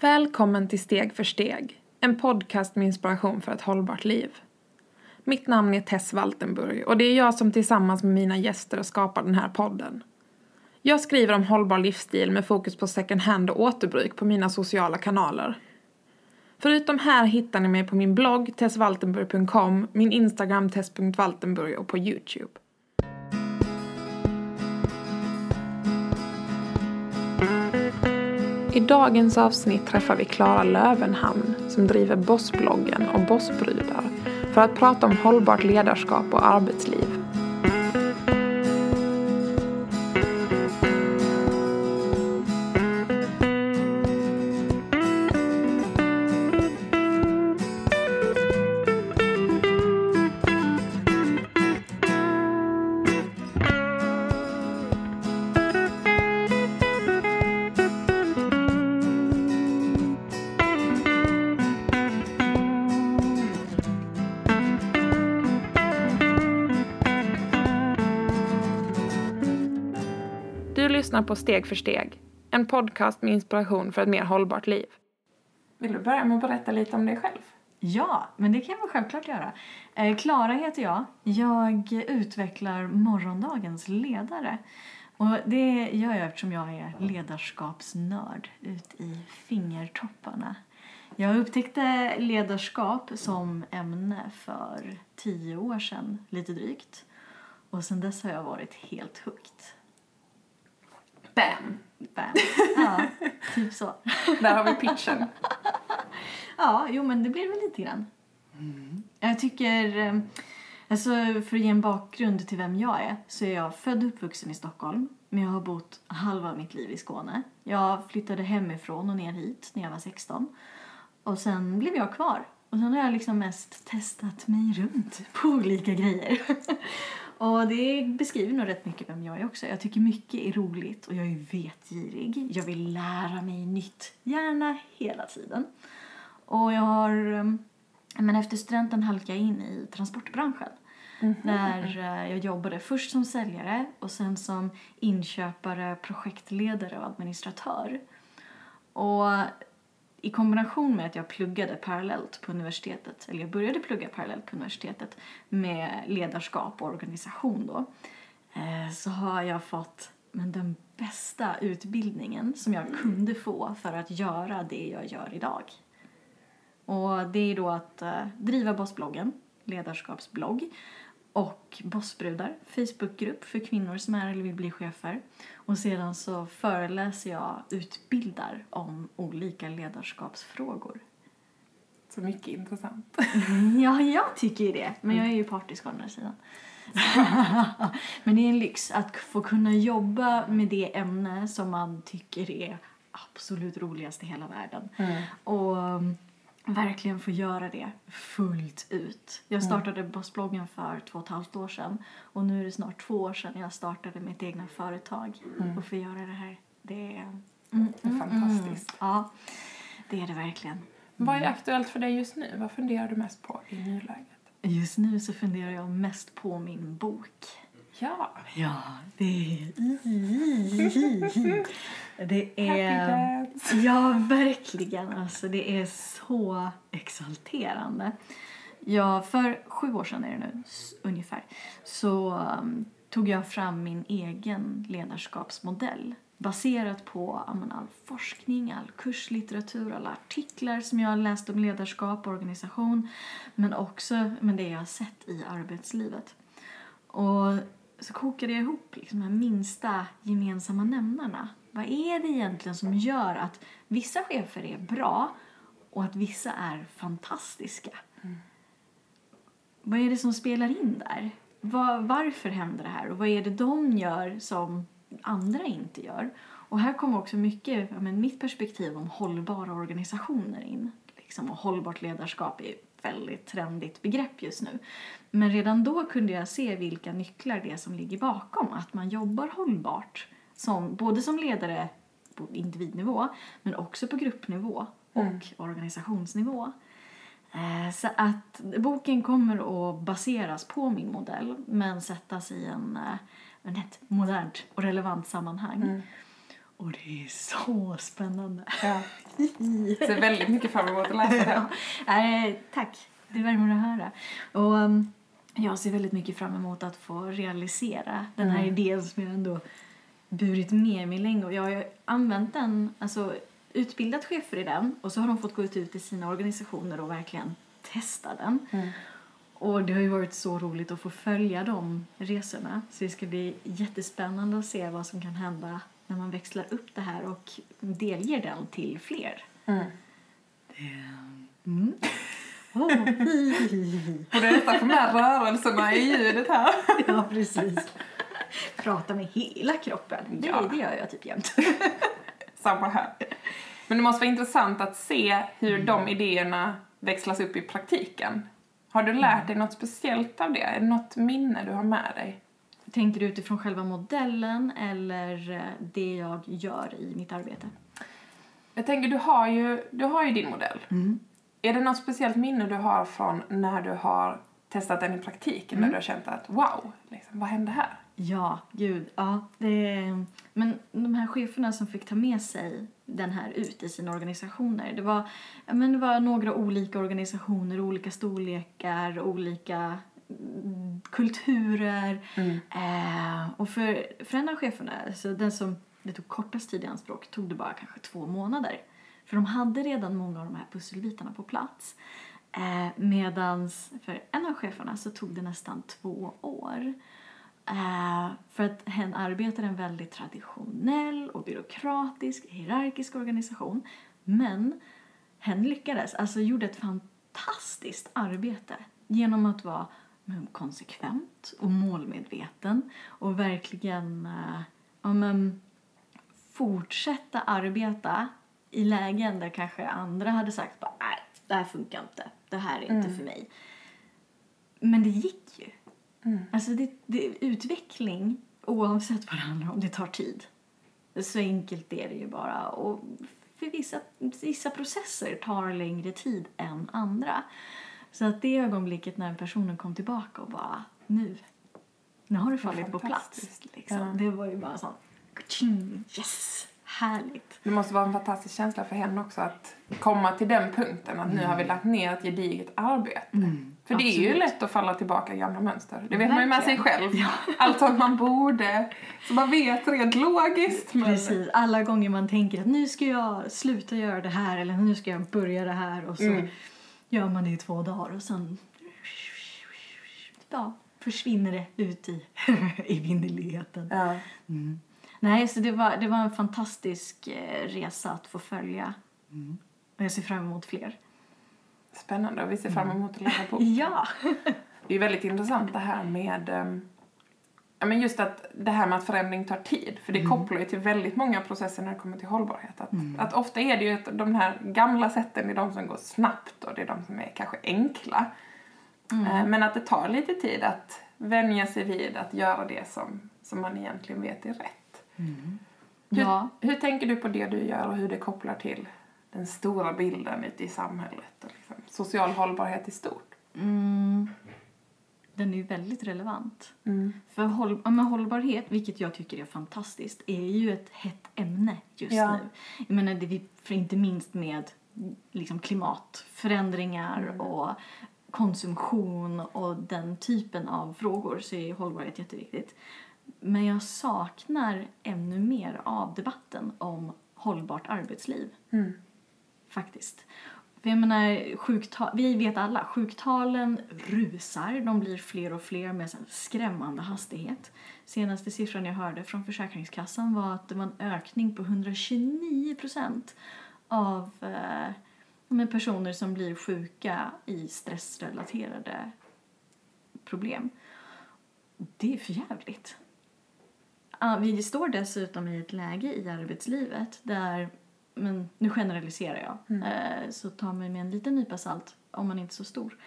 Välkommen till Steg för steg, en podcast med inspiration för ett hållbart liv. Mitt namn är Tess Waltenburg och det är jag som tillsammans med mina gäster skapar den här podden. Jag skriver om hållbar livsstil med fokus på second hand och återbruk på mina sociala kanaler. Förutom här hittar ni mig på min blogg tessvaltenburg.com, min Instagram tess.valtenburg och på Youtube. I dagens avsnitt träffar vi Klara Lövenhamn som driver Bossbloggen och Bossbrudar för att prata om hållbart ledarskap och arbetsliv. Lyssnar på Steg för steg, en podcast med inspiration för ett mer hållbart liv. Vill du börja med att berätta lite om dig själv? Ja, men det kan jag väl självklart göra. Eh, Klara heter jag. Jag utvecklar morgondagens ledare. Och det gör jag eftersom jag är ledarskapsnörd ut i fingertopparna. Jag upptäckte ledarskap som ämne för tio år sedan, lite drygt. Och sen dess har jag varit helt hooked. Bam! Bam. Ja, typ så. Där har vi pitchen. Ja, jo men det blir väl lite grann. Jag tycker, eh, alltså för att ge en bakgrund till vem jag är, så är jag född och uppvuxen i Stockholm. Men jag har bott halva mitt liv i Skåne. Jag flyttade hemifrån och ner hit när jag var 16. Och sen blev jag kvar. Och sen har jag liksom mest testat mig runt på olika grejer. och det beskriver nog rätt mycket vem jag är också. Jag tycker mycket är roligt och jag är vetgirig. Jag vill lära mig nytt, gärna hela tiden. Och jag har, eh, men efter studenten halkade jag in i transportbranschen. Där eh, jag jobbade först som säljare och sen som inköpare, projektledare och administratör. Och i kombination med att jag pluggade parallellt på universitetet, eller jag började plugga parallellt på universitetet med ledarskap och organisation då, eh, så har jag fått men, den bästa utbildningen som jag kunde få för att göra det jag gör idag. Och det är då att eh, driva Bossbloggen, ledarskapsblogg, och Bossbrudar, Facebookgrupp för kvinnor som är eller vill bli chefer. Och sedan så föreläser jag, utbildar om olika ledarskapsfrågor. Så mycket intressant. Ja, jag tycker ju det. Men jag är ju partisk å andra sidan. men det är en lyx att få kunna jobba med det ämne som man tycker är absolut roligast i hela världen. Och um, verkligen få göra det fullt ut. Jag startade Bossbloggen för två och ett halvt år sedan. Och nu är det snart två år sedan jag startade mitt egna företag. Och få göra det här, det är... Mm, Det är fantastiskt. Ja, det är det verkligen. Vad är aktuellt för dig just nu? Vad funderar du mest på i nuläget? Just nu så funderar jag mest på min bok. Ja, Ja, det är... Det happy är... dance! Ja, verkligen. Alltså, det är så exalterande. Ja, för sju år sedan är det nu, ungefär, så um, tog jag fram min egen ledarskapsmodell baserat på ja, men, all forskning, all kurslitteratur, alla artiklar som jag har läst om ledarskap och organisation men också men det jag har sett i arbetslivet. Och så kokade jag ihop liksom de här minsta gemensamma nämnarna. Vad är det egentligen som gör att vissa chefer är bra och att vissa är fantastiska? Vad är det som spelar in där? Var, varför händer det här? Och vad är det de gör som andra inte gör? Och här kommer också mycket, men mitt perspektiv om hållbara organisationer in. Liksom, och hållbart ledarskap är väldigt trendigt begrepp just nu. Men redan då kunde jag se vilka nycklar det är som ligger bakom att man jobbar hållbart. Som, både som ledare på individnivå men också på gruppnivå och organisationsnivå. Eh, Så att boken kommer att baseras på min modell men sättas i en, eh, en ett modernt och relevant sammanhang. Och det är så spännande. Ja. Ser väldigt mycket fram emot att läsa det. Ja. Eh, tack, det värmer att höra. Och um, jag ser väldigt mycket fram emot att få realisera den här Mm. idén som jag ändå burit med mig länge. Och jag har använt den, alltså utbildat chefer i den och så har de fått gå ut i sina organisationer och verkligen testa den. Mm. Och det har ju varit så roligt att få följa de resorna. Så det ska bli jättespännande att se vad som kan hända när man växlar upp det här och delger den till fler. Mm. Mm. Oh. Borde nästan få med rörelserna i ljudet här. ja, precis. Prata med hela kroppen. Det, Ja. det gör jag typ jämt. Samma här. Men det måste vara intressant att se hur de idéerna växlas upp i praktiken. Har du lärt dig något speciellt av det? Är det något minne du har med dig? Tänker du utifrån själva modellen eller eh, det jag gör i mitt arbete? Jag tänker, du har ju, du har ju din modell. Mm. Är det något speciellt minne du har från när du har testat den i praktiken? Mm. Där du har känt att wow, liksom, vad hände här? Ja, gud. Ja, det, men de här cheferna som fick ta med sig den här ut i sina organisationer. Det var, men det var några olika organisationer, olika storlekar, olika mm, kulturer. Eh, och för, för en av cheferna, alltså den som det tog kortast tid i anspråk, tog det bara kanske två månader. För de hade redan många av de här pusselbitarna på plats. Eh, medans för en av cheferna så tog det nästan två år. Eh, för att hen arbetar i en väldigt traditionell och byråkratisk, hierarkisk organisation. Men hen lyckades, alltså gjorde ett fantastiskt arbete genom att vara konsekvent och målmedveten och verkligen eh, ja, men, fortsätta arbeta i lägen där kanske andra hade sagt bara, nej, det här funkar inte, det här är inte för mig. Men det gick ju. Alltså det, det, utveckling, oavsett vad det handlar om, det tar tid. Så enkelt är det ju bara. Och för vissa, vissa processer tar längre tid än andra. Så att det ögonblicket när personen kom tillbaka och bara, nu, nu har det fallit på plats. Liksom. Ja. Det var ju bara sån, yes, härligt. Det måste vara en fantastisk känsla för henne också att komma till den punkten att nu har vi lagt ner ett gediget arbete. För det är ju absolut. lätt att falla tillbaka i gamla mönster. Det vet man ju med sig Verkligen. själv. Allt som man borde, som man vet rent logiskt. Men... Precis, alla gånger man tänker att nu ska jag sluta göra det här eller nu ska jag börja det här och så Mm. Gör man det i två dagar och sen ja, försvinner det ut i, i vinnerligheten. Ja. Nej, så det var, det var en fantastisk eh, resa att få följa. Och jag ser fram emot fler. Spännande och vi ser fram emot att läsa bok. Ja! Det är väldigt intressant det här med ehm, ja, men just att det här med att förändring tar tid. För det kopplar ju till väldigt många processer när det kommer till hållbarhet. Att, att ofta är det ju att de här gamla sätten är de som går snabbt och det är de som är kanske enkla. Eh, Men att det tar lite tid att vänja sig vid att göra det som, som man egentligen vet är rätt. Hur, Ja. hur tänker du på det du gör och hur det kopplar till den stora bilden ute i samhället och liksom social hållbarhet i stort? Mm. Den är ju väldigt relevant. Mm. För håll, ja, hållbarhet, vilket jag tycker är fantastiskt, är ju ett hett ämne just Ja. nu. Jag menar, det för inte minst med liksom, klimatförändringar Mm. och konsumtion och den typen av frågor så är hållbarhet jätteviktigt. Men jag saknar ännu mer av debatten om hållbart arbetsliv Mm. faktiskt. För jag menar, sjuktal, vi vet alla, sjuktalen rusar. De blir fler och fler med en skrämmande hastighet. Senaste siffran jag hörde från Försäkringskassan var att det var en ökning på 129 procent av eh, med personer som blir sjuka i stressrelaterade problem. Det är för jävligt. Vi står dessutom i ett läge i arbetslivet där, men nu generaliserar jag, eh, så ta mig med en liten nypa salt om man inte är så stor.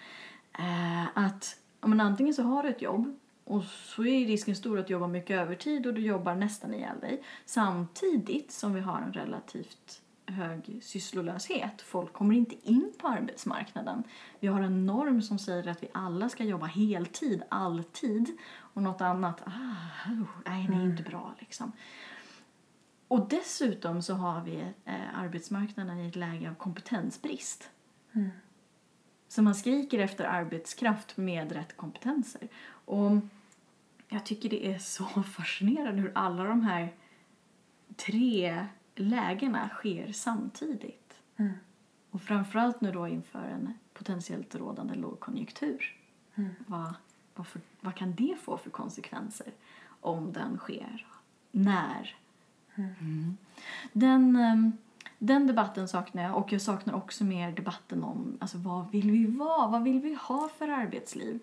Eh, att om man antingen så har du ett jobb och så är risken stor att jobba mycket övertid och du jobbar nästan ihjäl dig. Samtidigt som vi har en relativt hög sysslolöshet. Folk kommer inte in på arbetsmarknaden. Vi har en norm som säger att vi alla ska jobba heltid, alltid. Och något annat, ah, oh, nej det är inte bra liksom. Och dessutom så har vi eh, arbetsmarknaden i ett läge av kompetensbrist. Så man skriker efter arbetskraft med rätt kompetenser. Och jag tycker det är så fascinerande hur alla de här tre lägena sker samtidigt. Och framförallt nu då inför en potentiellt rådande lågkonjunktur. Vad, vad, för, vad kan det få för konsekvenser om den sker? När? Mm. Den, ehm, den debatten saknar jag och jag saknar också mer debatten om alltså, vad vill vi vara? Vad vill vi ha för arbetsliv?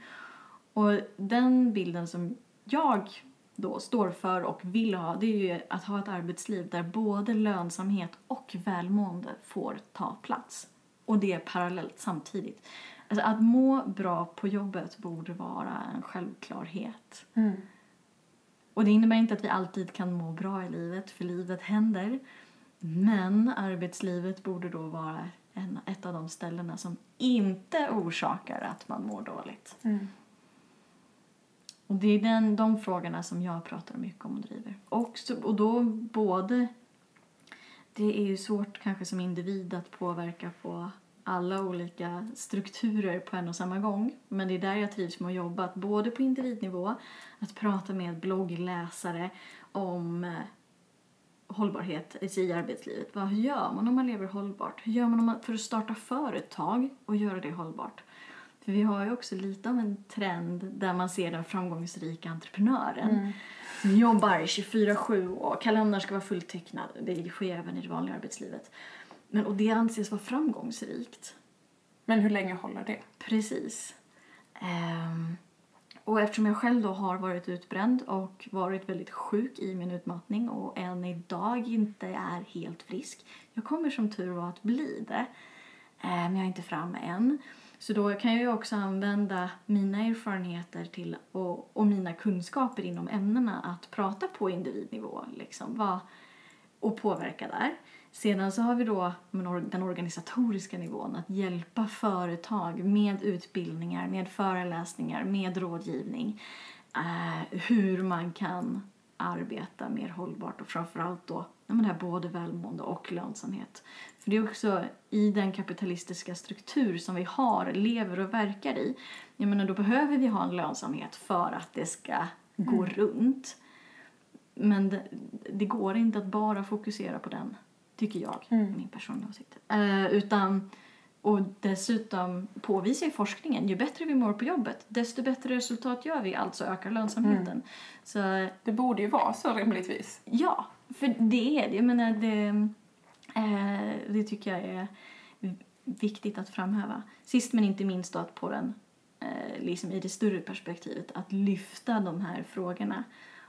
Och den bilden som jag då står för och vill ha det är ju att ha ett arbetsliv där både lönsamhet och välmående får ta plats. Och det är parallellt samtidigt. Alltså att må bra på jobbet borde vara en självklarhet. Mm. Och det innebär inte att vi alltid kan må bra i livet, för livet händer. Men arbetslivet borde då vara en, ett av de ställena som inte orsakar att man mår dåligt. Och det är den, de frågorna som jag pratar mycket om och driver. Och, så, och då både... Det är ju svårt kanske som individ att påverka på alla olika strukturer på en och samma gång. Men det är där jag trivs med att jobba. Att både på individnivå, att prata med bloggläsare om eh, hållbarhet i arbetslivet. Vad, hur gör man om man lever hållbart? Hur gör man om man, för att starta företag och göra det hållbart? För vi har ju också lite av en trend där man ser den framgångsrika entreprenören som jobbar 24-7 och kalendern ska vara fulltecknad. Det sker även i det vanliga arbetslivet. Men, och det anses vara framgångsrikt. Men hur länge håller det? Precis. Ehm, och eftersom jag själv då har varit utbränd och varit väldigt sjuk i min utmattning och än idag inte är helt frisk. Jag kommer som tur var att bli det. Men jag är inte framme än. Så då kan jag ju också använda mina erfarenheter till och, och mina kunskaper inom ämnena att prata på individnivå. Liksom, vad, och påverka där. Sedan så har vi då den organisatoriska nivån, att hjälpa företag med utbildningar, med föreläsningar, med rådgivning. Eh, hur man kan arbeta mer hållbart och framförallt då ja, men det här både välmående och lönsamhet. För det är också i den kapitalistiska struktur som vi har, lever och verkar i, jag menar då behöver vi ha en lönsamhet för att det ska gå runt. Men det, det går inte att bara fokusera på den, tycker jag, min personliga åsikt. Eh, utan, och dessutom påvisar ju forskningen, ju bättre vi mår på jobbet, desto bättre resultat gör vi, alltså ökar lönsamheten. Så Det borde ju vara så rimligtvis. Ja, för det är det. Jag menar, det, eh, det tycker jag är viktigt att framhäva. Sist men inte minst då att på den, eh, liksom i det större perspektivet, att lyfta de här frågorna.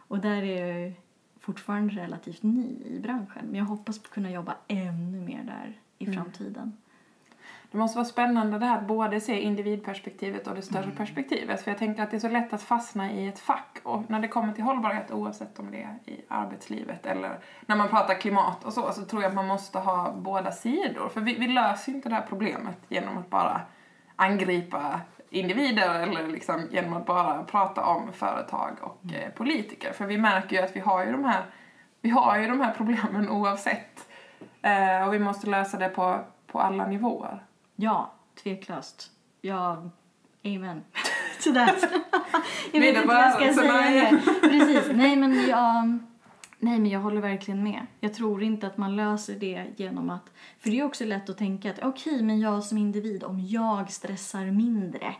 Och där är jag ju fortfarande relativt ny i branschen. Men jag hoppas kunna jobba ännu mer där i framtiden. Det måste vara spännande det här att både se individperspektivet och det större perspektivet. För jag tänker att det är så lätt att fastna i ett fack. Och när det kommer till hållbarhet, oavsett om det är i arbetslivet eller när man pratar klimat och så, så tror jag att man måste ha båda sidor. För vi, vi löser inte det här problemet genom att bara angripa individer eller liksom genom att bara prata om företag och eh, politiker. För vi märker ju att vi har ju de här, vi har ju de här problemen oavsett. Eh, och vi måste lösa det på, på alla nivåer. Ja, tveklöst. Ja, amen. Sådär. jag vet inte vad jag ska säga. Precis. Nej men, jag, nej, men jag håller verkligen med. Jag tror inte att man löser det genom att... För det är också lätt att tänka att okej, men jag som individ, om jag stressar mindre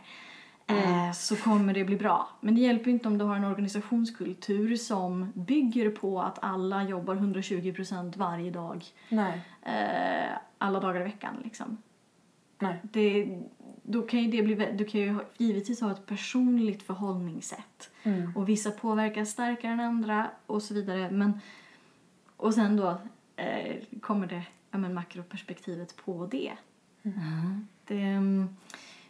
eh, så kommer det bli bra. Men det hjälper inte om du har en organisationskultur som bygger på att alla jobbar 120% varje dag, Nej. eh, alla dagar i veckan liksom Nej. det, då kan ju det bli, du kan ju givetvis ha ett personligt förhållningssätt. Mm. Och vissa påverkas starkare än andra och så vidare. Men, och sen då eh, kommer det ja, men makroperspektivet på det. det mm,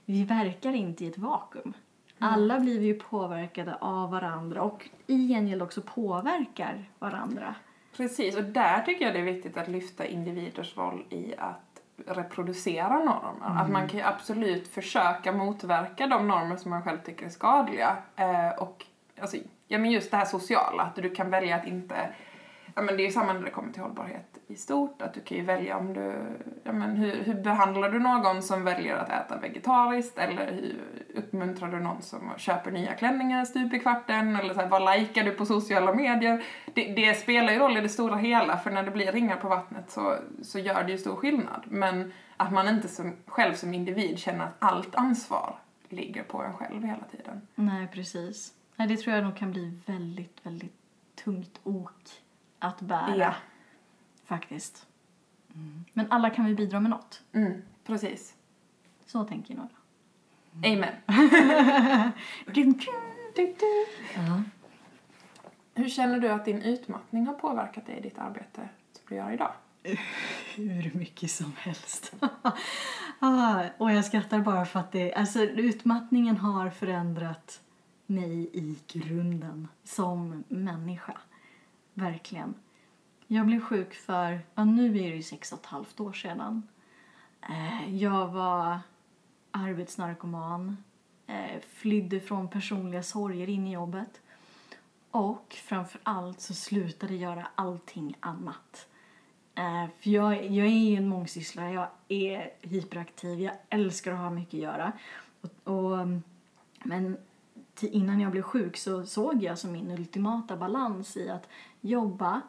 vi verkar inte i ett vakuum. Alla blir vi ju påverkade av varandra och i gengäld också påverkar varandra. Precis, och där tycker jag det är viktigt att lyfta individers roll i att reproducera normer. Att man kan ju absolut försöka motverka de normer som man själv tycker är skadliga. Eh, och alltså, ja, men just det här sociala, att du kan välja att inte ja, men det är ju samma när det kommer till hållbarhet i stort. Att du kan ju välja om du, ja, men hur, hur behandlar du någon som väljer att äta vegetariskt eller hur uppmuntrar du någon som köper nya klänningar stup i kvarten eller så här, vad likar du på sociala medier? Det, det spelar ju roll i det stora hela för när det blir ringar på vattnet så, så gör det ju stor skillnad. Men att man inte som, själv som individ känner att allt ansvar ligger på en själv hela tiden. Nej, precis. Nej, det tror jag nog kan bli väldigt, väldigt tungt ok att bära. Ja. Faktiskt. Men alla kan vi bidra med något. Mm, precis. Så tänker jag nog. Amen. Dun, dun. Ja. Hur känner du att din utmattning har påverkat dig i ditt arbete som du gör idag? Hur mycket som helst. ah, och jag skrattar bara för att det, alltså, utmattningen har förändrat mig i grunden som människa. Verkligen. Jag blev sjuk för, ja, nu är det ju sex och ett halvt år sedan. Eh, jag var arbetsnarkoman, eh, flydde från personliga sorger in i jobbet. Och framför allt så slutade göra allting annat. Eh, för jag, jag är ju en mångsysslare, jag är hyperaktiv, jag älskar att ha mycket att göra. Och, och, men innan jag blev sjuk så såg jag som min ultimata balans i att jobba,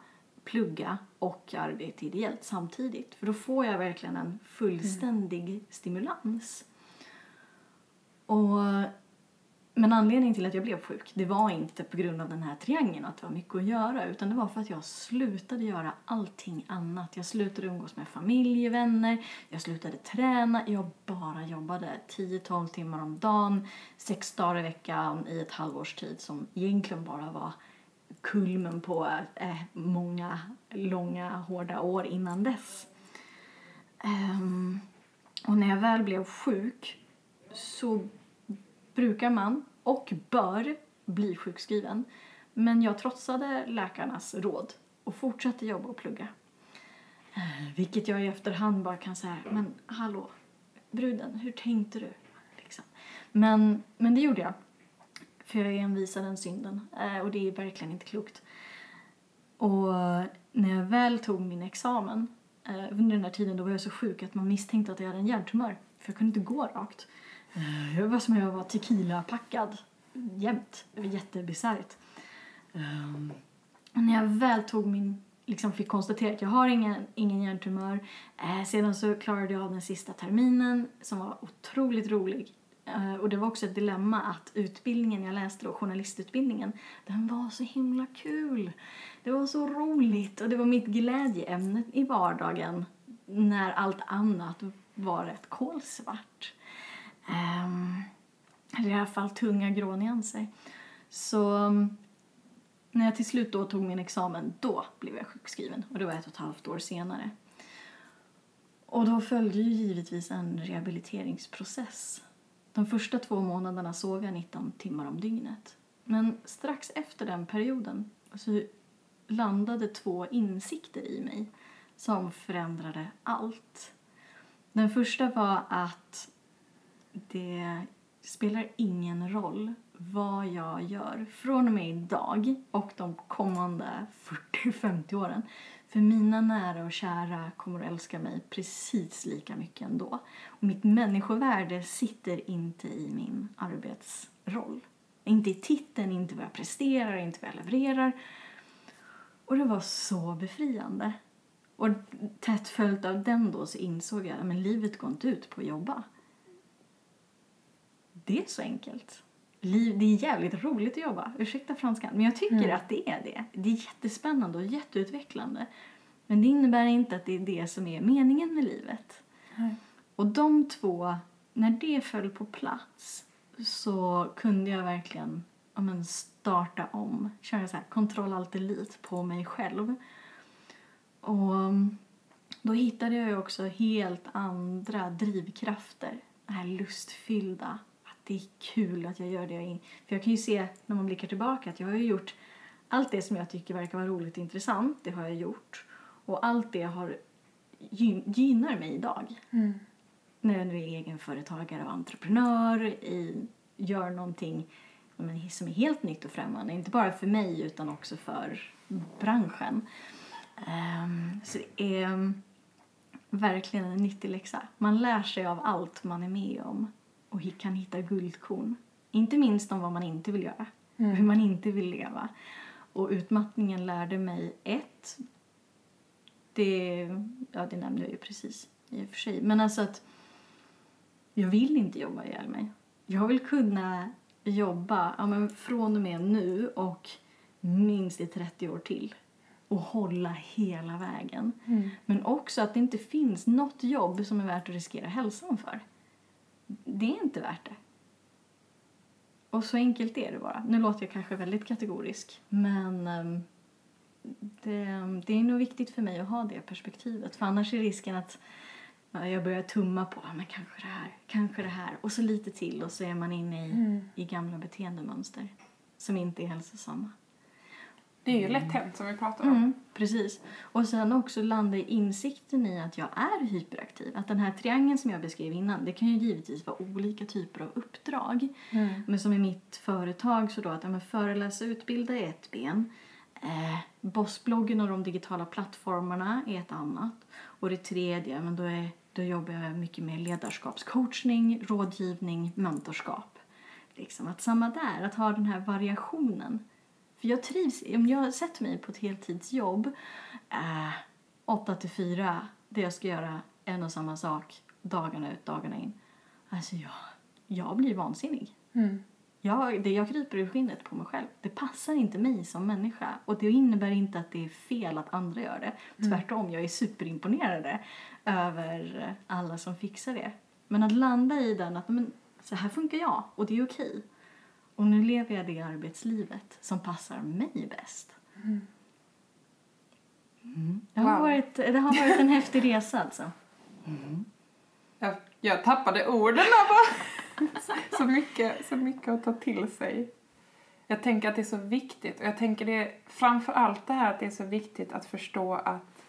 plugga och arbeta ideellt samtidigt. För då får jag verkligen en fullständig stimulans. Och, men anledningen till att jag blev sjuk, det var inte på grund av den här triangeln, att det var mycket att göra, utan det var för att jag slutade göra allting annat. Jag slutade umgås med familj, vänner, jag slutade träna, jag bara jobbade 10-12 timmar om dagen, sex dagar i veckan i ett halvårs tid som egentligen bara var kulmen på eh, många långa, hårda år innan dess. Um, och när jag väl blev sjuk så brukar man och bör bli sjukskriven. Men jag trotsade läkarnas råd och fortsatte jobba och plugga. Eh, vilket jag i efterhand bara kan säga, men hallå, bruden, hur tänkte du? Liksom. Men, men det gjorde jag. För jag envisade den synden eh, och det är verkligen inte klokt. Och när jag väl tog min examen eh, under den här tiden då var jag så sjuk att man misstänkte att jag hade en hjärntumör. För jag kunde inte gå rakt. Det Jag var som om jag var tequila-packad jämt. Det var jättebisarrt. Um, när jag väl tog min, liksom fick konstatera att jag har ingen, ingen hjärntumör. Eh, sedan så klarade jag av den sista terminen som var otroligt rolig. Eh, och det var också ett dilemma att utbildningen jag läste då, journalistutbildningen, den var så himla kul. Det var så roligt och det var mitt glädjeämne i vardagen när allt annat var rätt kolsvart. Ehm, eller i alla fall tunga grå nyanser. Så mm, när jag till slut då tog min examen, då blev jag sjukskriven. Och det var ett och ett halvt år senare. Och då följde ju givetvis en rehabiliteringsprocess. De första två månaderna sov jag 19 timmar om dygnet. Men strax efter den perioden så landade två insikter i mig som förändrade allt. Den första var att det spelar ingen roll vad jag gör från och med idag och de kommande 40-50 åren. För mina nära och kära kommer att älska mig precis lika mycket ändå. Och mitt människovärde sitter inte i min arbetsroll. Inte i titeln, inte vad jag presterar, inte vad jag levererar. Och det var så befriande. Och tätt följt av den då så insåg jag att livet går inte ut på att jobba det är så enkelt. Liv, det är jävligt roligt att jobba, ursäkta franskan, men jag tycker Mm. att det är det. Det är jättespännande och jätteutvecklande. Men det innebär inte att det är det som är meningen med livet. Nej. Och de två, när det föll på plats så kunde jag verkligen ja, men, starta om, köra så här kontroll alt elit på mig själv. Och um, då hittade jag ju också helt andra drivkrafter. Det här lustfyllda, det är kul att jag gör det jag in. För jag kan ju se när man blickar tillbaka att jag har ju gjort allt det som jag tycker verkar vara roligt och intressant, det har jag gjort. Och allt det har gyn- gynnar mig idag Mm. när jag nu är egenföretagare och entreprenör, i, gör någonting men, som är helt nytt och främmande. Inte bara för mig utan också för branschen. Um, så det är verkligen en nyttig läxa. Man lär sig av allt man är med om och kan hitta guldkorn. Inte minst om vad man inte vill göra, mm. hur man inte vill leva. Och utmattningen lärde mig ett, det, ja det nämnde jag ju precis i och för sig, men alltså att jag vill inte jobba ihjäl mig. Jag vill kunna jobba ja, men från och med nu och minst i 30 år till och hålla hela vägen. Mm. Men också att det inte finns något jobb som är värt att riskera hälsan för. Det är inte värt det. Och så enkelt är det bara. Nu låter jag kanske väldigt kategorisk, men um, det, det, är nog viktigt för mig att ha det perspektivet. För annars är risken att jag börjar tumma på men kanske det här, kanske det här och så lite till och så är man inne i, mm. i gamla beteendemönster som inte är hälsosamma. Det är ju lätt hänt som vi pratar om. Mm, precis. Och sen också landa i insikten i att jag är hyperaktiv. Att den här triangeln som jag beskrev innan, det kan ju givetvis vara olika typer av uppdrag. Mm. Men som i mitt företag så då att ja, föreläsa och utbilda är ett ben. Eh, Bossbloggen och de digitala plattformarna är ett annat. Och det tredje, men då, är, då jobbar jag mycket med ledarskapscoachning, rådgivning, mentorskap. Liksom att samma där, att ha den här variationen för jag trivs, om jag sätter mig på ett heltidsjobb, äh, 8 till 4, det jag ska göra en och samma sak dagarna ut, dagarna in. Alltså jag, jag blir vansinnig. Mm. Jag, det jag kryper ur skinnet på mig själv. Det passar inte mig som människa. Och det innebär inte att det är fel att andra gör det. Mm. Tvärtom, jag är superimponerad över alla som fixar det. Men att landa i den att men, så här funkar jag och det är okej. Och nu lever jag det arbetslivet som passar mig bäst. Mm. Mm. Det, har wow. varit, det har varit en häftig resa alltså. Mm. Jag, jag tappade orden bara. så, mycket, så mycket att ta till sig. Jag tänker att det är så viktigt och jag tänker det framför allt det här att det är så viktigt att förstå att,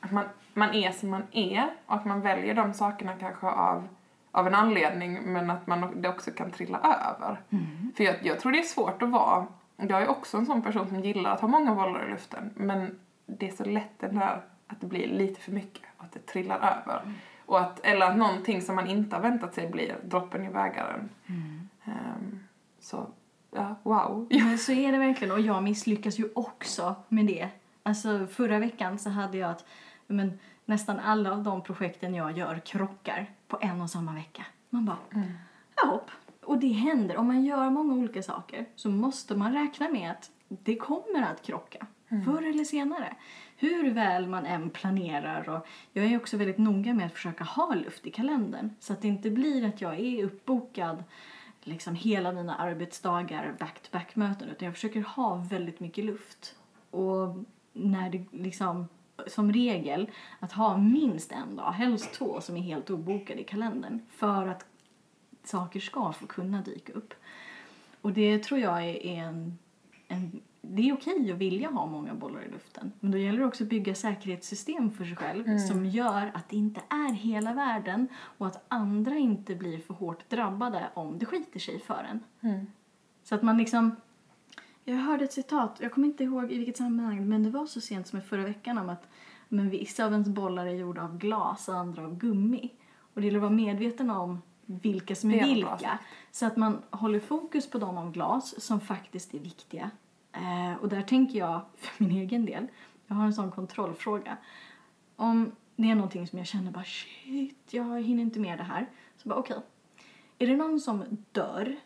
att man, man är som man är och att man väljer de sakerna kanske av av en anledning men att man det också kan trilla över. Mm. För jag, jag tror det är svårt att vara, jag är också en sån person som gillar att ha många bollar i luften men det är så lätt den där att det blir lite för mycket och att det trillar över. Mm. Och att, eller att någonting som man inte har väntat sig blir droppen i bägaren. Mm. Um, så, ja, wow. Ja, så är det verkligen och jag misslyckas ju också med det. Alltså förra veckan så hade jag att men, nästan alla av de projekten jag gör krockar på en och samma vecka. Man bara, mm. ja, och det händer. Om man gör många olika saker så måste man räkna med att det kommer att krocka. Mm. Förr eller senare. Hur väl man än planerar. Och jag är också väldigt noga med att försöka ha luft i kalendern. Så att det inte blir att jag är uppbokad liksom hela mina arbetsdagar back-to-back-möten. Utan jag försöker ha väldigt mycket luft. Och när det liksom som regel att ha minst en dag, helst två, som är helt obokade i kalendern för att saker ska få kunna dyka upp. Och det tror jag är en, en det är okej att vilja ha många bollar i luften. Men då gäller det också att bygga säkerhetssystem för sig själv mm. som gör att det inte är hela världen och att andra inte blir för hårt drabbade om det skiter sig för en. Mm. Så att man liksom jag hörde ett citat, jag kommer inte ihåg i vilket sammanhang, men det var så sent som i förra veckan om att men vissa av ens bollar är gjorda av glas och andra av gummi. Och det gäller att vara medveten om vilka som är vilka. Så att man håller fokus på de av glas som faktiskt är viktiga. Eh, och där tänker jag, för min egen del, jag har en sån kontrollfråga. Om det är någonting som jag känner bara shit, jag hinner inte med det här. Så bara okej, okay. är det någon som dör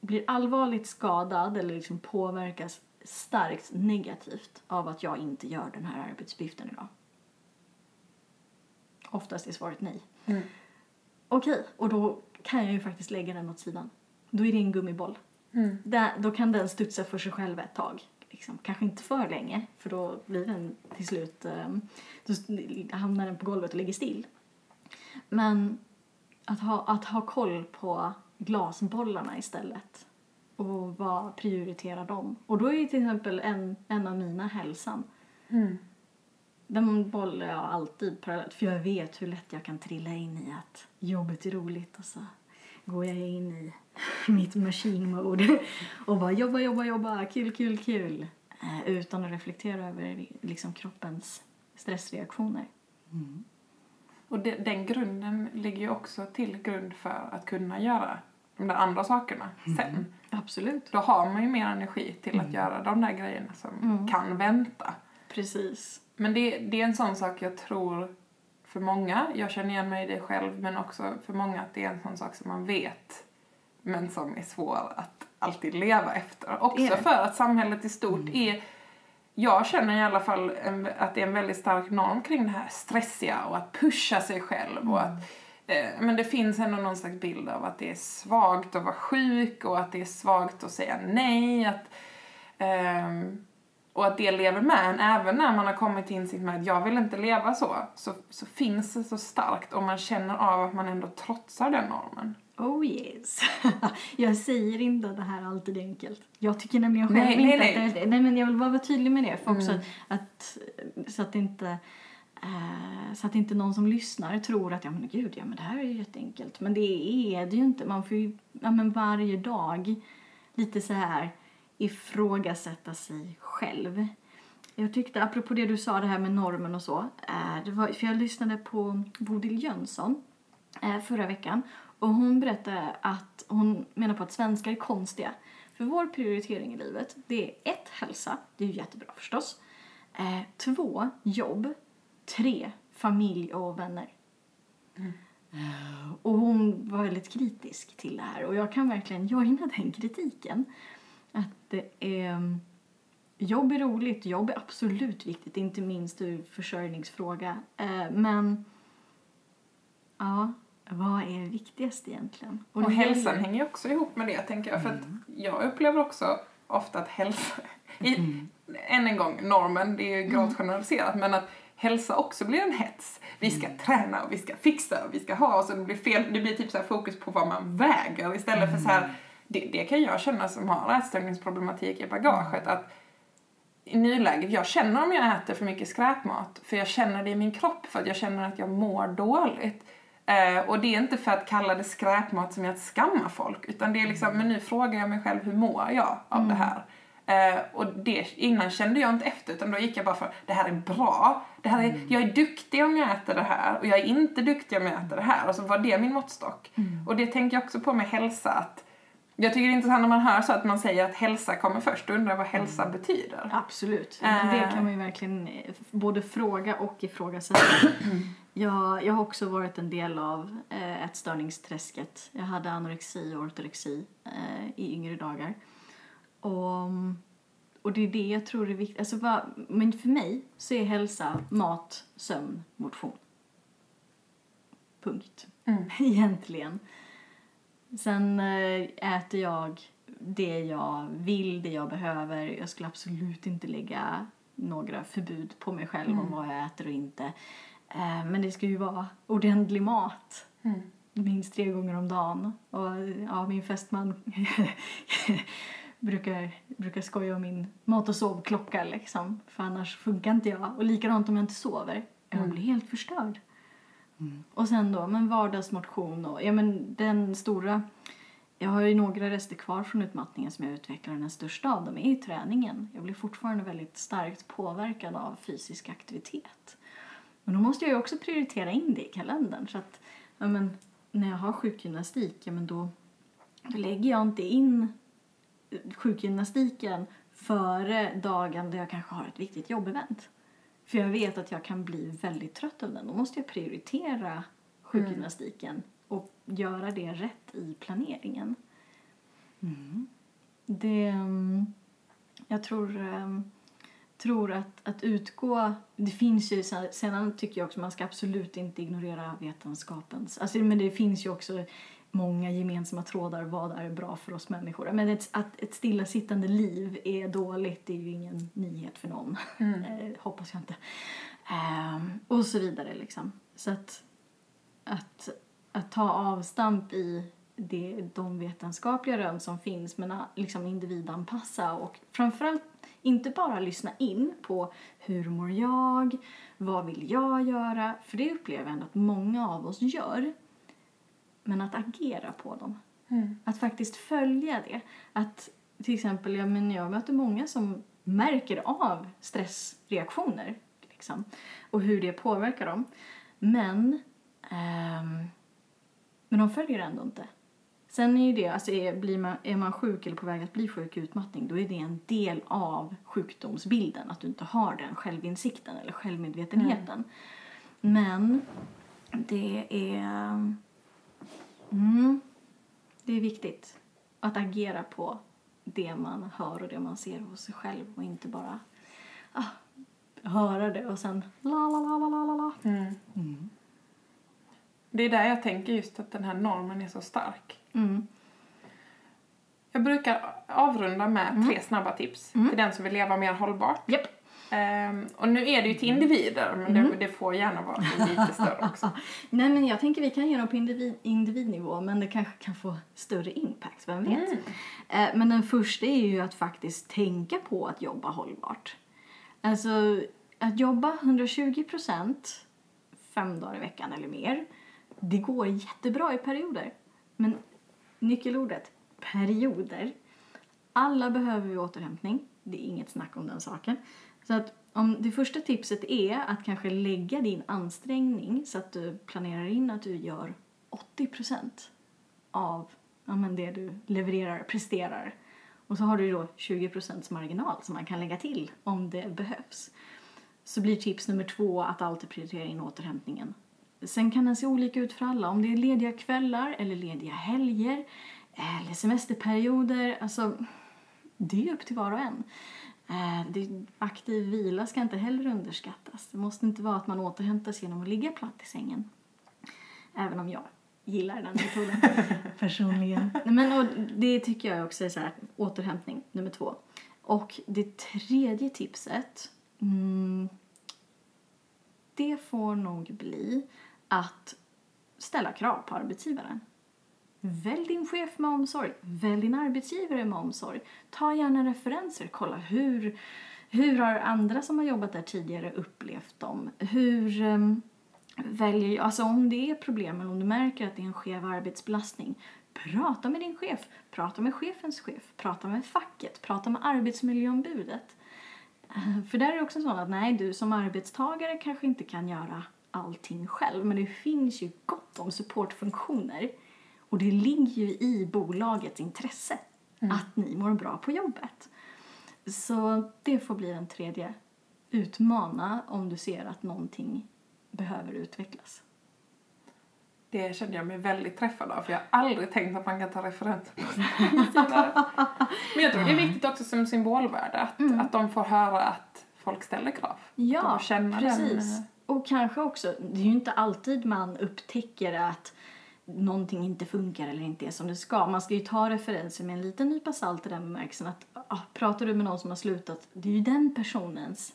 blir allvarligt skadad eller liksom påverkas starkt negativt av att jag inte gör den här arbetsuppgiften idag? Oftast är svaret nej. Mm. Okej, okay, och då kan jag ju faktiskt lägga den åt sidan. Då är det en gummiboll. Mm. Där, då kan den studsa för sig själv ett tag. Liksom. Kanske inte för länge, för då blir den till slut, um, då hamnar den på golvet och ligger still. Men att ha, att ha koll på glasbollarna istället och vad prioriterar dem? Och då är till exempel en, en av mina hälsan. Mm. Den bollar jag alltid parallellt för jag vet hur lätt jag kan trilla in i att jobbet är roligt och så går jag in i mitt machine mode och bara jobba, jobba, jobba, kul, kul, kul. eh, utan att reflektera över liksom, kroppens stressreaktioner. Och de, den grunden ligger ju också till grund för att kunna göra de där andra sakerna sen. Absolut. Då har man ju mer energi till att göra de där grejerna som kan vänta. Precis. Men det, det är en sån sak jag tror för många, jag känner igen mig i det själv, men också för många att det är en sån sak som man vet men som är svår att alltid leva efter. Också för att samhället i stort är jag känner i alla fall en, att det är en väldigt stark norm kring det här stressiga och att pusha sig själv och att eh, men det finns ändå någon slags bild av att det är svagt att vara sjuk och att det är svagt att säga nej. Att, ehm, och att det lever med en även när man har kommit till insikt med att jag vill inte leva så, så. Så finns det så starkt och man känner av att man ändå trotsar den normen. Oh yes. jag säger inte att det här alltid är enkelt. Jag tycker nämligen själv Nej, inte nej, att nej. det är det. Nej, men jag vill bara vara tydlig med det. För också att, så att inte eh, så att inte någon som lyssnar tror att ja men gud, ja men det här är ju jätteenkelt. Men det är det ju inte. Man får ju ja, men varje dag lite så här ifrågasätta sig själv. Jag tyckte, apropå det du sa, det här med normen och så. Eh, det var, för jag lyssnade på Bodil Jönsson eh, förra veckan. Och hon berättade att hon menar på att svenskar är konstiga. För vår prioritering i livet, det är ett, hälsa. Det är ju jättebra förstås. Eh, två, jobb. Tre, familj och vänner. Eh, Och hon var väldigt kritisk till det här. Och jag kan verkligen joina den kritiken. Att det är... Jobb är roligt, jobb är absolut viktigt, inte minst ur försörjningsfråga. Eh, men, ja, vad är viktigast egentligen? Och, det hälsan hänger ju också ihop med det, tänker jag. För att jag upplever också ofta att hälsa... I, Än en gång, normen, det är ju gravt generaliserat, men att hälsa också blir en hets. Vi ska träna och vi ska fixa och vi ska ha och så det blir fel. Det blir typ så fokus på vad man väger istället för så här... Det, det kan jag känna som har ätstörningsproblematik i bagaget. Att i nuläget, jag känner om jag äter för mycket skräpmat för jag känner det i min kropp för att jag känner att jag mår dåligt. Eh, och det är inte för att kalla det skräpmat som är att skamma folk utan det är liksom, men nu frågar jag mig själv hur mår jag av det här? Eh, och det, innan kände jag inte efter utan då gick jag bara för det här är bra, det här är, jag är duktig om jag äter det här och jag är inte duktig om jag äter det här och så var det min måttstock. Och det tänker jag också på med hälsa att jag tycker det är intressant när man hör så att man säger att hälsa kommer först och undrar vad hälsa betyder. Absolut. Men det Eh. kan man ju verkligen eh, både fråga och ifrågasätta. jag, jag har också varit en del av eh, ätstörningsträsket. Jag hade anorexi och ortorexi eh, i yngre dagar. Och, och det är det jag tror är viktigt. Alltså, vad, men för mig så är hälsa mat, sömn, motion. Punkt. Egentligen. Sen eh, äter jag det jag vill, det jag behöver. Jag skulle absolut inte lägga några förbud på mig själv om vad jag äter och inte. Eh, Men det ska ju vara ordentlig mat. Minst tre gånger om dagen. Och ja, min fästman brukar, brukar skoja om min mat och sovklocka liksom. För annars funkar inte jag. Och likadant om jag inte sover. Jag blir helt förstörd. Och sen då, men vardagsmotion och ja men den stora jag har ju några rester kvar från utmattningen som jag utvecklar. Den största av dem är ju träningen. Jag blir fortfarande väldigt starkt påverkad av fysisk aktivitet. Men då måste jag ju också prioritera in det i kalendern. Så att, ja men, när jag har sjukgymnastik, ja men då, då lägger jag inte in sjukgymnastiken före dagen där jag kanske har ett viktigt jobbevent. För jag vet att jag kan bli väldigt trött av den. Då måste jag prioritera sjukgymnastiken och göra det rätt i planeringen. Det, mm, jag tror, mm, tror att, att utgå... Det finns ju, sen- sen tycker jag också man ska absolut inte ignorera vetenskapens... Alltså, men det finns ju också många gemensamma trådar. Vad är bra för oss människor? Men ett, att ett stillasittande liv är dåligt det är ju ingen nyhet för någon. Eh, hoppas jag inte. Ehm, och så vidare liksom. Så att, att, att ta avstamp i det, de vetenskapliga rön som finns men att liksom individanpassa och framförallt inte bara lyssna in på hur mår jag, vad vill jag göra, för det upplever jag ändå att många av oss gör. Men att agera på dem. Att faktiskt följa det. Att till exempel, ja, men jag möter många som märker av stressreaktioner liksom, och hur det påverkar dem. Men, ehm, men de följer ändå inte. Sen är ju det, alltså är, blir man, är man sjuk eller på väg att bli sjuk i utmattning då är det en del av sjukdomsbilden att du inte har den självinsikten eller självmedvetenheten. Men det är... Mm, det är viktigt att agera på det man hör och det man ser hos sig själv och inte bara ah, höra det och sen la la la la la la. Mm. Det är där jag tänker just att den här normen är så stark. Mm. Jag brukar avrunda med tre snabba tips till den som vill leva mer hållbart. Japp. Ehm, och nu är det ju till individer, men det, det får gärna vara lite större också. Nej men jag tänker vi kan göra dem på individ, individnivå men det kanske kan få större impact, vem vet? Eh, men den första är ju att faktiskt tänka på att jobba hållbart. Alltså att jobba 120 procent fem dagar i veckan eller mer, det går jättebra i perioder. Men nyckelordet, perioder. Alla behöver vi återhämtning. Det är inget snack om den saken. Så att om det första tipset är att kanske lägga din ansträngning så att du planerar in att du gör 80% av ja, men det du levererar, presterar. Och så har du då 20% marginal som man kan lägga till om det behövs. Så blir tips nummer två att alltid prioritera in återhämtningen. Sen kan den se olika ut för alla. Om det är lediga kvällar eller lediga helger eller semesterperioder. Alltså, det är upp till var och en. Eh, det, aktiv vila ska inte heller underskattas. Det måste inte vara att man återhämtas genom att ligga platt i sängen. Även om jag gillar den metoden personligen. Men och det tycker jag också är så här, återhämtning nummer två. Och det tredje tipset, mm, det får nog bli att ställa krav på arbetsgivaren. Välj din chef med omsorg. Välj din arbetsgivare med omsorg. Ta gärna referenser. Kolla hur, hur har andra som har jobbat där tidigare upplevt dem? Hur um, väljer jag, alltså om det är problem eller om du märker att det är en skev arbetsbelastning, prata med din chef, prata med chefens chef, prata med facket, prata med arbetsmiljöombudet. Eh, för där är det också så att nej, du som arbetstagare kanske inte kan göra allting själv, men det finns ju gott om supportfunktioner och det ligger ju i bolagets intresse mm. att ni mår bra på jobbet. Så det får bli den tredje. Utmana om du ser att någonting behöver utvecklas. Det kände jag mig väldigt träffad av för jag har aldrig tänkt att man kan ta referenser på Men jag tror det är viktigt också som symbolvärde att, mm. att de får höra att folk ställer krav. Ja, precis. Den. Och kanske också, det är ju inte alltid man upptäcker att någonting inte funkar eller inte är som det ska. Man ska ju ta referenser med en liten nypa salt i den bemärkelsen att ah, pratar du med någon som har slutat, det är ju den personens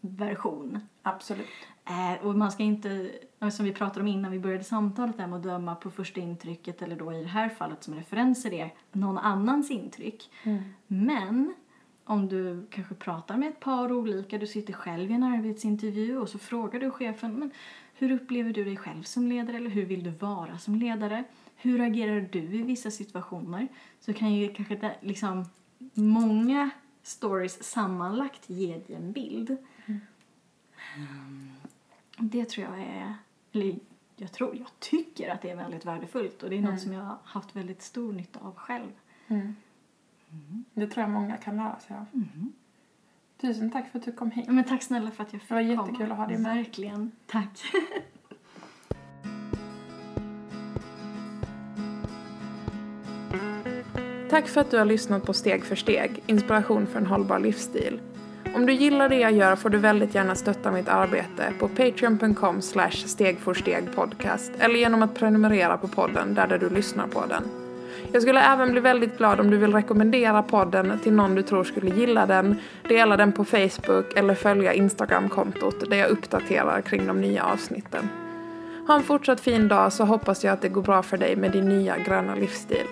version. Absolut. Eh, och man ska inte, som vi pratade om innan vi började samtalet där med att döma på första intrycket eller då i det här fallet som referenser är någon annans intryck. Mm. Men om du kanske pratar med ett par olika, du sitter själv i en arbetsintervju och så frågar du chefen men hur upplever du dig själv som ledare eller hur vill du vara som ledare? Hur agerar du i vissa situationer? Så kan ju kanske liksom många stories sammanlagt ge dig en bild. Mm. Det tror jag är, eller jag tror, jag tycker att det är väldigt värdefullt och det är mm. något som jag har haft väldigt stor nytta av själv. Mm. Det tror jag många kan lära sig av. Tusen tack för att du kom hit. Men tack snälla för att jag fick komma. Det var jättekul komma. att ha dig med. Verkligen. Tack. Tack för att du har lyssnat på Steg för steg, inspiration för en hållbar livsstil. Om du gillar det jag gör får du väldigt gärna stötta mitt arbete på patreon.com slash stegforstegpodcast eller genom att prenumerera på podden där, där du lyssnar på den. Jag skulle även bli väldigt glad om du vill rekommendera podden till någon du tror skulle gilla den, dela den på Facebook eller följa Instagram-kontot där jag uppdaterar kring de nya avsnitten. Ha en fortsatt fin dag så hoppas jag att det går bra för dig med din nya gröna livsstil.